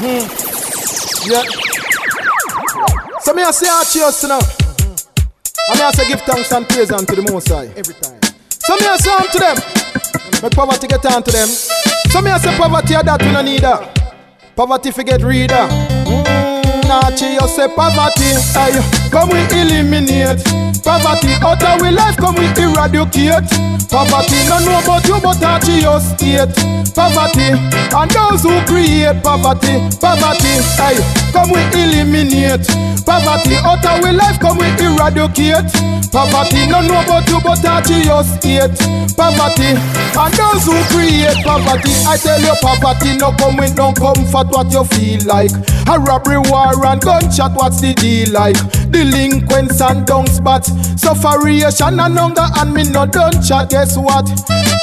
Yeah. So me I say I cheers now. And me I say give thanks and praise unto the Most High. Every time. So me I say unto them. Make poverty get on to them. So me I say poverty are that we no need her. Poverty forget reader. Mm, Nachi, you say poverty. Aye, come we eliminate. Poverty out of we life, come we eradicate. Poverty, no know about you, but Archie, your state. Poverty, and those who create poverty. Poverty, aye, come we eliminate. Poverty out of we life, come we eradicate. Poverty, no know about you, but Archie, your state. Poverty, and those who create poverty. I tell you, poverty, no come with no comfort, what you feel like. A robbery, war, and gunshot, what's the deal like? Delinquents and dung spots, sufferation and hunger, and me no done chat. Guess what?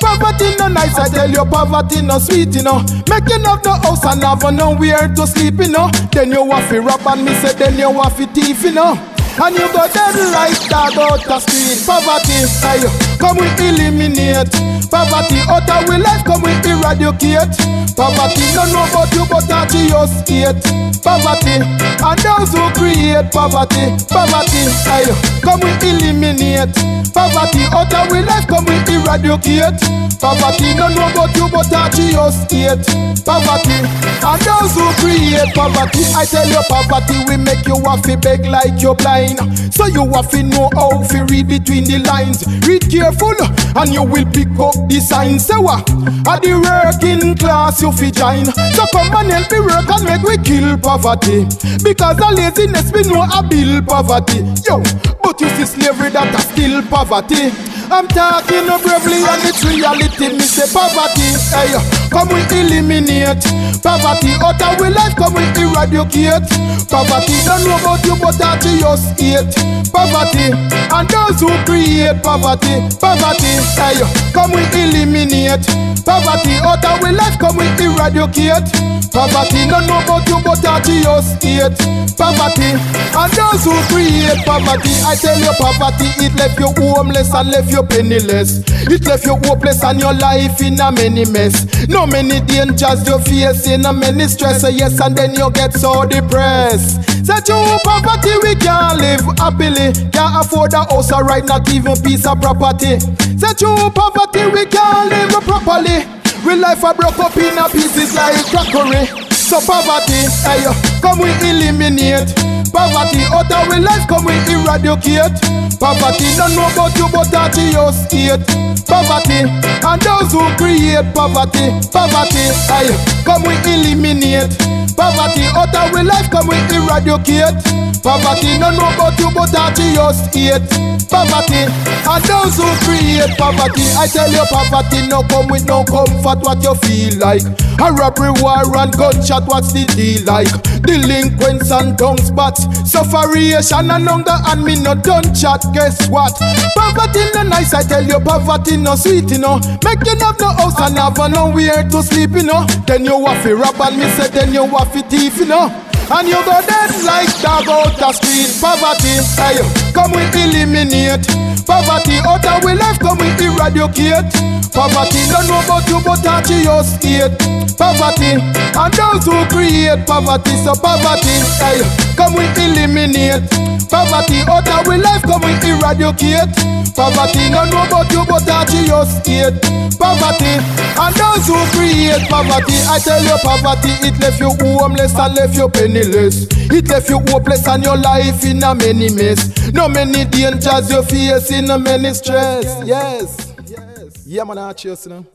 Poverty no nice, I tell you, poverty no sweet, you know. Making up the house and have nowhere to sleep, you know. Then you to rob and me say, then you to thief, you know. And you go dead like dog out the street. Poverty, aye, come we eliminate. Poverty out we life, come we eradicate. Poverty, no know about you, but Archie, your state. Poverty, and those who create poverty. Poverty, aye, come we eliminate. Poverty out we life, come we eradicate. Poverty, no know about you, but Archie, your state. Poverty, and those who create poverty. I tell you, poverty will make you to beg like you're blind. So you have to know how to read between the lines. Read careful, and you will pick up the signs. So what? At the working class you fi join. So come and help me work and make we kill poverty. Because the laziness we know a build poverty. Yo, but you see slavery that a still poverty. I'm talking of bravely and it's reality. Say poverty, hey, come we eliminate poverty of we life. Come we eradicate poverty. Don't know about you, but that you state poverty and those who create poverty. Poverty, hey, come we eliminate poverty of we life. Come we eradicate poverty. Don't know about you, but that you state poverty and those who create poverty. I tell you, poverty it left you homeless and left you penniless. It left you hopeless and your life in a many mess. No many dangers you face in a many stress. uh, Yes, and then you get so depressed. Say to poverty we can't live happily. Can't afford a house or right, not even piece of property. Say to poverty we can't live properly. We life are broke up in a pieces like crockery. So poverty, hey, come we eliminate. Poverty out we life, come we eradicate. Poverty, don't know about you, but that your state. Poverty, and those who create poverty. Poverty, hey, come we eliminate. Poverty out of we life, come we eradicate. Poverty, don't know about you, but that your state. Poverty, and those who create poverty. I tell you, poverty no come with no comfort. What you feel like? A robbery, war, and gunshot. What's the deal like? Delinquents and dung spots, sufferation and hunger, and me no done chat. Guess what? Poverty no nice. I tell you, poverty no sweet, you know. Making up no house and have nowhere to sleep, you know. Then you have to rob and me say, then you have thief, you know. And you go dead like dog out the street. Poverty, hey, come we eliminate. Poverty out of we life, come we eradicate. Poverty, don't know about you, but that your state. Poverty, and those who create poverty. So poverty, hey, come we eliminate. Poverty out of we life, come we eradicate. Poverty, don't know about you, but that your state. Poverty, and those who create poverty. I tell you, poverty, it left you homeless and left you penniless. It left you hopeless and your life in a many mess. No many dangers you face in a many stress. Yes. Yes. Yeah, man, I cheers, you know.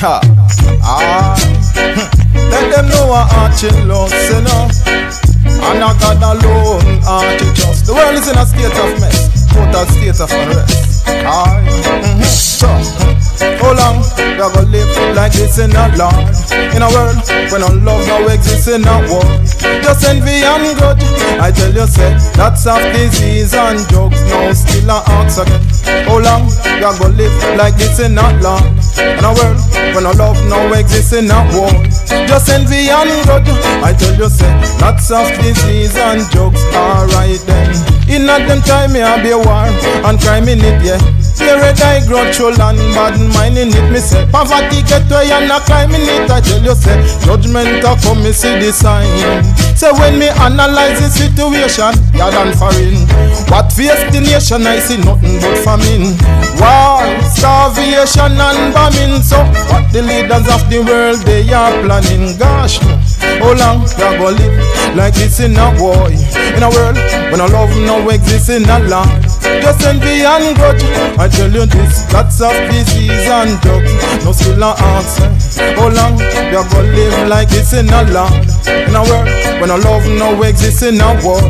Ha. Ah. Let them know what Archie loves, you know. And not God alone, Archie just. The world is in a state of mess, put total state of unrest. Aye. Mm-hmm. So, how long we gonna live like this in a land? In a world when no love no exists in a world. Just envy and grudge. I tell you, say that's of disease and drugs. Now still a ask again. How long we gonna live like this in a land? In a world when no love no exists in a world. Just envy and grudge. I tell you, say lots of disease and drugs. Alright then. In at them time me a be war and crime in it, yeah. Paradise grudgeful and bad minding it, me say. Poverty get way and a climbing it, I tell you say. Judgment a come, me see the sign. Say when me analyze the situation, yeah than foreign. What face the nation, I see nothing but famine. War, starvation and bombing. So what the leaders of the world they are planning? Gosh, how long we are gonna live like this in a war? In a world when a love no exists in a land. Just envy and grudge. I tell you this, lots of disease and drugs. No skill or answer. How oh, long we are gonna live like this in a land? In a world when a love no exists in a war.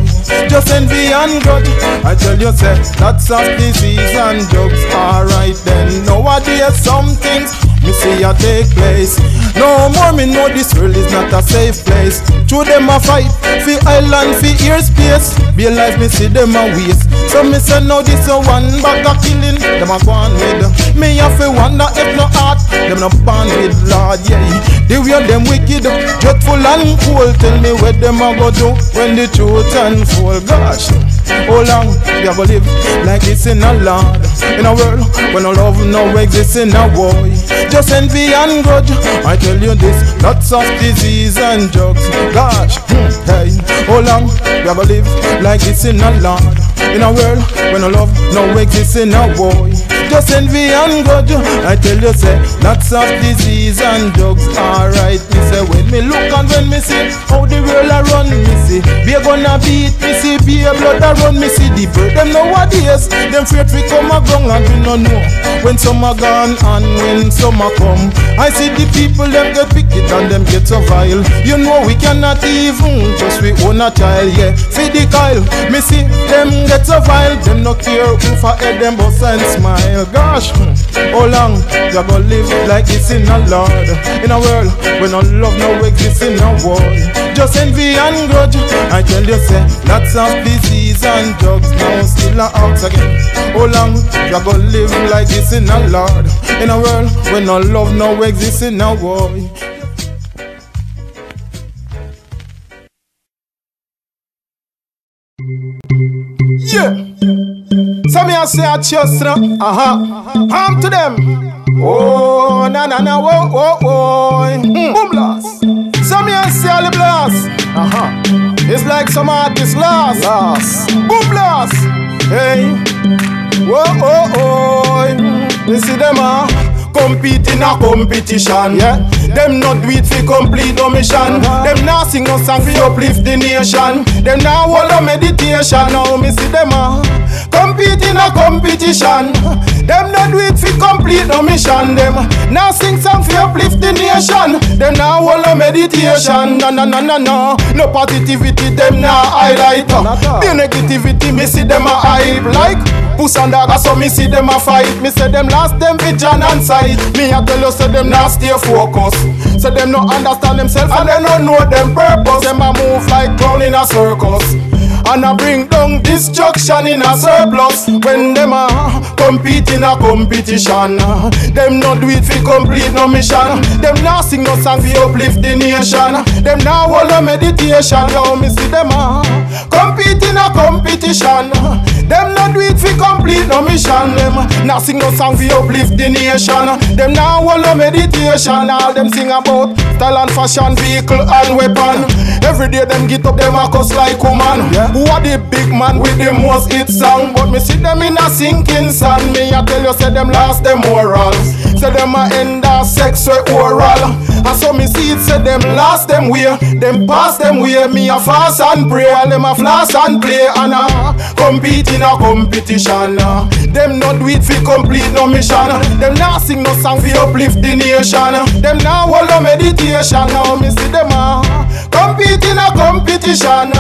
Just envy and grudge. I tell you, say, lots of disease and drugs. Alright then, nowadays some things me see ya take place. No more me know this world is not a safe place. Through them a fight, fi island, fi airspace. Be alive, me see them a waste. So me say now this a one bag of killing. Them a go on with. Me have to wonder if no heart. Them no born with Lord, yeah. The way them wicked, dreadful and cool. Tell me where them a go do when the truth unfold. Gosh. How long we a go live like this in a land? In a world when no love no exists in a war. Just envy and grudge. I tell you this, lots of disease and drugs. Gosh, hey. How long we a go live like this in a land? In a world when no love no exists in a war just envy and grudge. I tell you, say, lots of disease and drugs. Alright, me say, when me look and when me see how the world a run, me see, be gonna beat, me see, be a blood a run, me see the bird. Them nowadays, them afraid we come a ground and we no know when some are gone and when some are come. I see the people them get wicked and them get so vile. You know we cannot even just we own a child, yeah. Feed the Kyle, me see them get so vile. Them no care who for head them bust and smile. Gosh, oh how long you gonna live like this in a Lord? In a world where no love no exists in a war. Just envy and grudge. I tell you, say lots of disease and drugs now still are out again. Oh how long you gonna live like this in a Lord? In a world where no love no exists in a war. Yeah. So me a say a cheers now. Uh-huh. Harm to them. Oh, na na na, whoa, whoa, whoa. Mm. Boom blast. So me a say all blast. Uh-huh. It's like some artist lost. Lost. Boom blast. Hey. Whoa, oh, oh. You see them, ah. Uh? compete in a competition. Yeah. Them not do it for complete no mission. Uh-huh. Them not sing no song for uplift the nation. Them not hold a meditation. Now me see them a compete in a competition. Them not do it for complete no mission. Them not sing song for uplift the nation. Them not hold a meditation. No no no no no. No positivity. Them not highlight. The negativity me see them a hype like. Puss and dog, so me see them a fight. Me say them last them vision and sight. Me a tell you, say them not stay focused. Say them no understand themselves and they no know them purpose. Them a move like clown in a circus. And I bring down destruction in a surplus When them a compete in a competition Them not do it for complete no mission Them not sing no song for uplift the nation Them not hold a meditation Now me see them a compete in a competition no mission Them. Not sing no song for uplift the nation. Them now hold a meditation. All them sing about style and fashion, vehicle and weapon. Every day them get up them a cuss like woman. Yeah. Who are the big man with the most hit song? But me see them in a sinking sand. Me I tell you say them lost them morals Say them a end a sex with oral. And so me see it say them lost them way Them pass them way Me a fast and pray. Them a floss and play. And a compete in a competition uh. Them not do it for complete no mission. Them not sing no song for uplift the nation. Them not hold no meditation. Now me see them a compete in a competition.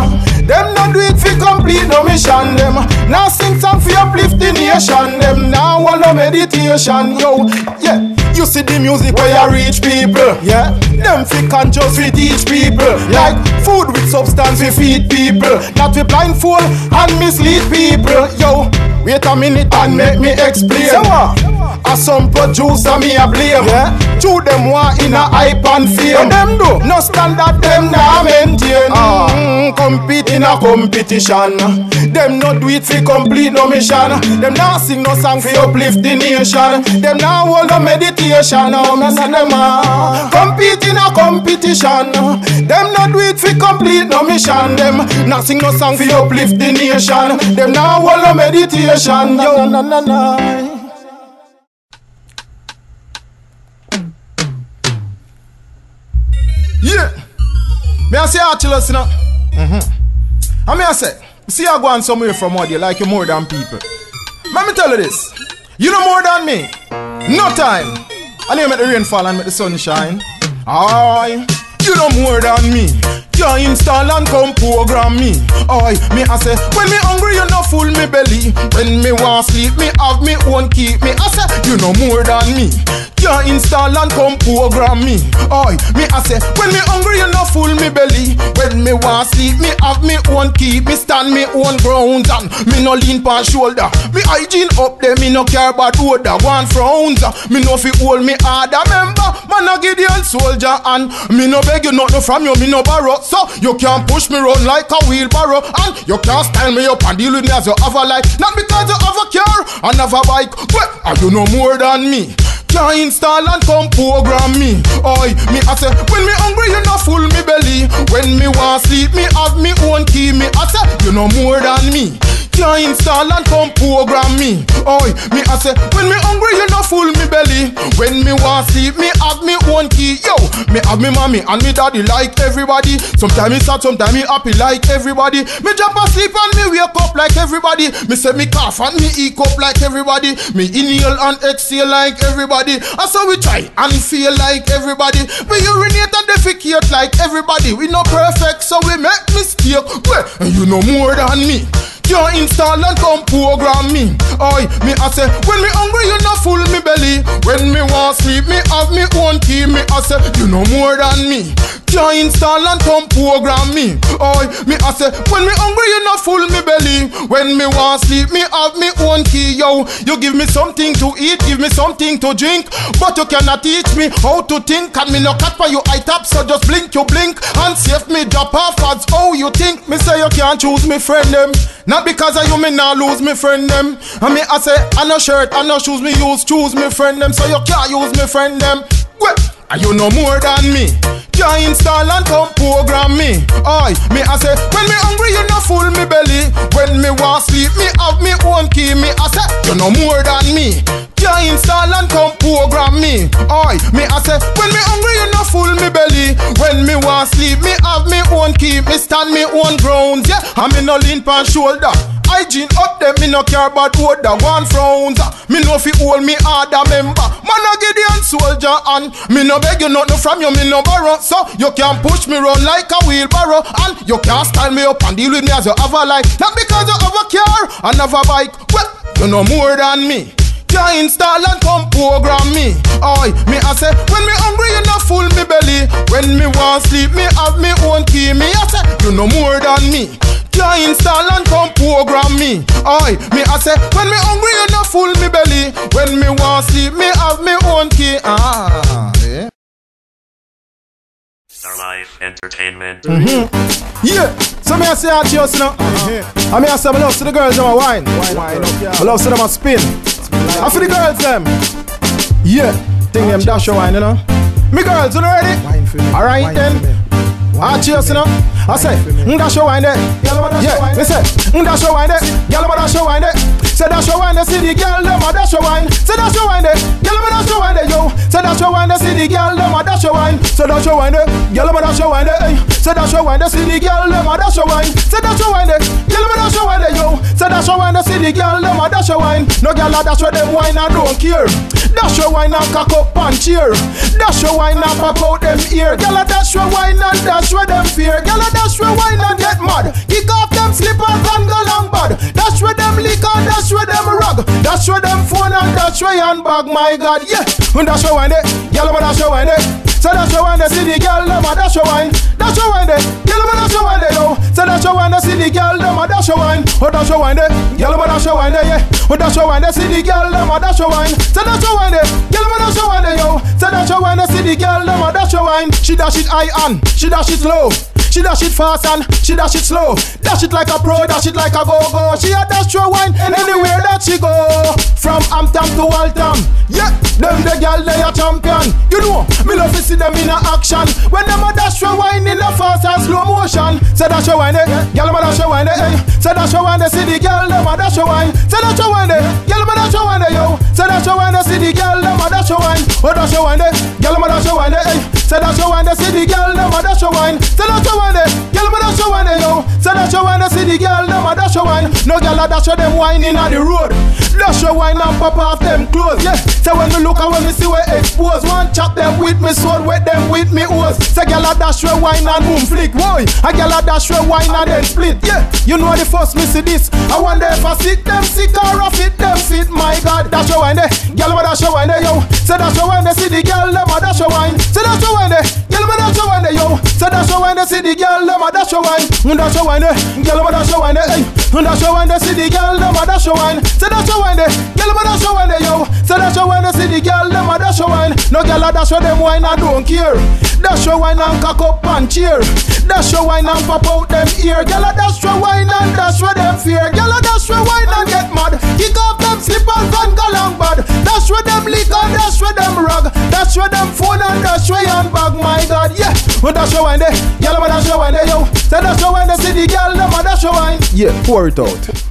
Them not do it for complete no mission. Them Now sing song for uplift the nation. Them now want no meditation Yo, yeah you see the music where you reach people, yeah. Them fi conscious fi teach people, like food with substance we feed people, not we blindfold and mislead people. Yo, wait a minute and make me explain. So what? A some producer me a blame. Yeah. To them want in a hype and fame. What them do? No standard them nah maintain. Uh. Mm, compete in a competition. Them not do it for complete no mission. Them not sing no song for uplift the nation. Them not hold no meditation. No, me say them a compete in a competition. Them not do it for complete no mission. Them not sing no song for uplift the nation. Them not hold no meditation. Yo, na na na. Yeah. Me I say Archieious, you know. Mm-hmm. I mean I say, see I go on somewhere from audio like you more than people. Let me tell you this. You know more than me. No time. I need to make the rain fall and make the sun shine. Aye. You know more than me. You install and come program me. Oi, me I say, when me hungry, you no full me belly. When me want sleep, me have me own keep me. I say, you know more than me. You install and come program me. Oi, me I say, when me hungry, you no full me belly. When me want sleep, me have me own keep me stand me own ground and me no lean pan shoulder. Me hygiene up there, me no care about order. One frowns, me no fi hold me harder. Member, man a Gideon soldier and me no beg you nothing from you, me no borrow. So you can't push me run like a wheelbarrow and you can't style me up and deal with me as you have a life. Not because you have a car and have a bike. but are you no more than me? Can't install and come program me. Oi, me I say, when me hungry, you no full me belly. When me want sleep, me have me own key. Me I say, you know more than me. Can't install and come program me. Oi, me I say, when me hungry, you no full me belly. When me want sleep, me have me own key. Yo, me have me mommy and me daddy like everybody. Sometimes me sad, sometimes me happy like everybody. Me jump asleep and me wake up like everybody. Me say me cough and me eat up like everybody. Me inhale and exhale like everybody. I saw we try and feel like everybody. We urinate and defecate like everybody. We not perfect, so we make mistake. Well, and you know more than me. You install and come program me. Oi, me I say, when me hungry, you not full me belly. When me want sleep, me have me own key. Me I say, you know more than me. You install and come program me. Oi, me I say, when me hungry, you not full me belly. When me want sleep, me have me own key. Yo, you give me something to eat, give me something to drink, but you cannot teach me how to think. And me no cat for you eye tap, so just blink, you blink and save me drop off as how you think. Me say you can't choose me friend them. Not because of you, me now lose me friend them. And me I say, I no shirt, I no shoes, me use choose me friend them. So you can't use me friend them. Well, and you know more than me. Can't install and come program me. Oi, me I say, when me hungry, you no full me belly. When me want sleep, me have me own key. Me I say, you know more than me. Install and come program me. Oi, me I say, when me hungry, you no full me belly. When me want sleep, me have me own key. Me stand me own grounds, yeah. I me no lean pan shoulder. Hygiene up them, me no care about order. One frowns, me no fi hold me harder member. Man a Gideon soldier and me no beg you nothing from you, me no borrow. So you can push me run like a wheelbarrow and you can't style me up and deal with me as you have a life. Not because you have a car and have a bike. Well, you know more than me. Can't install and come program me. Oi, me I say, when me hungry, you no full me belly. When me want sleep, me have me own key. Me I say, you know more than me. Can't install and come program me. Oi, me I say, when me hungry, you no full me belly. When me want sleep, me have me own key. Ah, yeah. Star Life Entertainment. Mhm. Yeah, so me I say out here, you know. I mean I say I love to the girls them a wine. Wine up, yeah. I love to them a spin. I for the girls them. Yeah, thing them dash a wine, you know. Me girls, you know ready? Wine for me. Alright then. me. Ah, cheers, you know. I say, mm, dash your wine there. Yeah, me say, mm, dash your wine there. Girl, but dash your wine there. Say dash your wine there, see the girl, them a dash your wine. Say dash your wine there. Girl, but dash your wine there, yo. Say dash your wine there, see the girl, them a dash your wine. Say dash your wine there. Girl, but dash your wine there. Say dash your wine there, see the girl, them a dash your wine. Say dash your wine there. Girl, but dash your wine there, yo. Say dash your wine there, see the girl, them a dash your wine. No girl dash where them wine and don't care. Dash your wine and cock up and cheer. Dash your wine and pop out them ear. Girl dash your wine and dash where them fear. Girl dash where wine and get mad. Kick off them slippers and go long bad. Dash where them liquor, dash where them rug. Dash where them phone and dash where handbag. My God, yeah. And dash your wine there. Girl a dash your wine there. So dash your see the girl them a dash your wine. Dash your wine there. Girl a dash your wine there, yo. So dash your see the girl them a dash your wine. Oh dash your wine there. Girl a dash your wine there, yeah. Oh dash your wine the girl them a dash your wine. So dash your wine there. Girl a dash your wine there, yo. So dash your wine the girl them a dash your wine. She dash it high and she dash it low. She dash it fast and she dash it slow. Dash it like a pro, dash it like a go-go. She a dash your wine anywhere that she go. From Hampton to Waltham. Yeah, them the girl they a champion. You know, me love to see them in a action. When them a dash your wine in a fast and slow motion. Say dash your wine, eh? Girl, ma dash your wine, eh? eh. Say dash your wine, eh? See the girl, them a dash your wine. Say dash your wine, eh? Girl, ma dash your wine, eh? Yo. Say dash your wine, eh? See the girl, them a dash your wine. Oh, dash your wine, eh? Girl, ma dash your wine, eh? Eh. Say dash your wine, eh? See the girl, a dash your wine. Say dash your wine, eh? Girl, ma dash your wine, eh? Yo. Say dash your wine, eh? See the girl, a dash your wine. No girl a dash them wine in the road. Dash your wine and pop off them clothes. Yeah. So when me look and when me see where expose, one chop them with me sword, wet them with me hose. Say girl a dash your wine and boom flick. Boy, a girl a dash your wine and then split. Yeah. You know the first me see this. I wonder if I sit them sick or I fit them fit. My God, dash your wine there. Girl a dash your wine there, yo. Say dash your wine there. See the girl them a dash your wine. Say dash your wine there. Girl a dash your wine yo. Say dash your wine there. See the girl them a dash your wine. Mm, Dash your wine there. Girl a dash your wine there. Hey. Mm, Dash your wine there. See the girl them a dash your wine. Say dash your wine there. Girl a dash your wine yo. Say dash your wine there. See the girl them a dash your wine. No girl a dash your them wine I don't care. Dash your wine and cock up and cheer. Dash your wine and pop out them ear. Girl a dash your wine and dash where them fear. Girl a dash your wine and get mad. When dash your wine there, girl a dash your wine there, yo. Say dash your wine there, see the girl them dash your wine. Yeah, pour it out.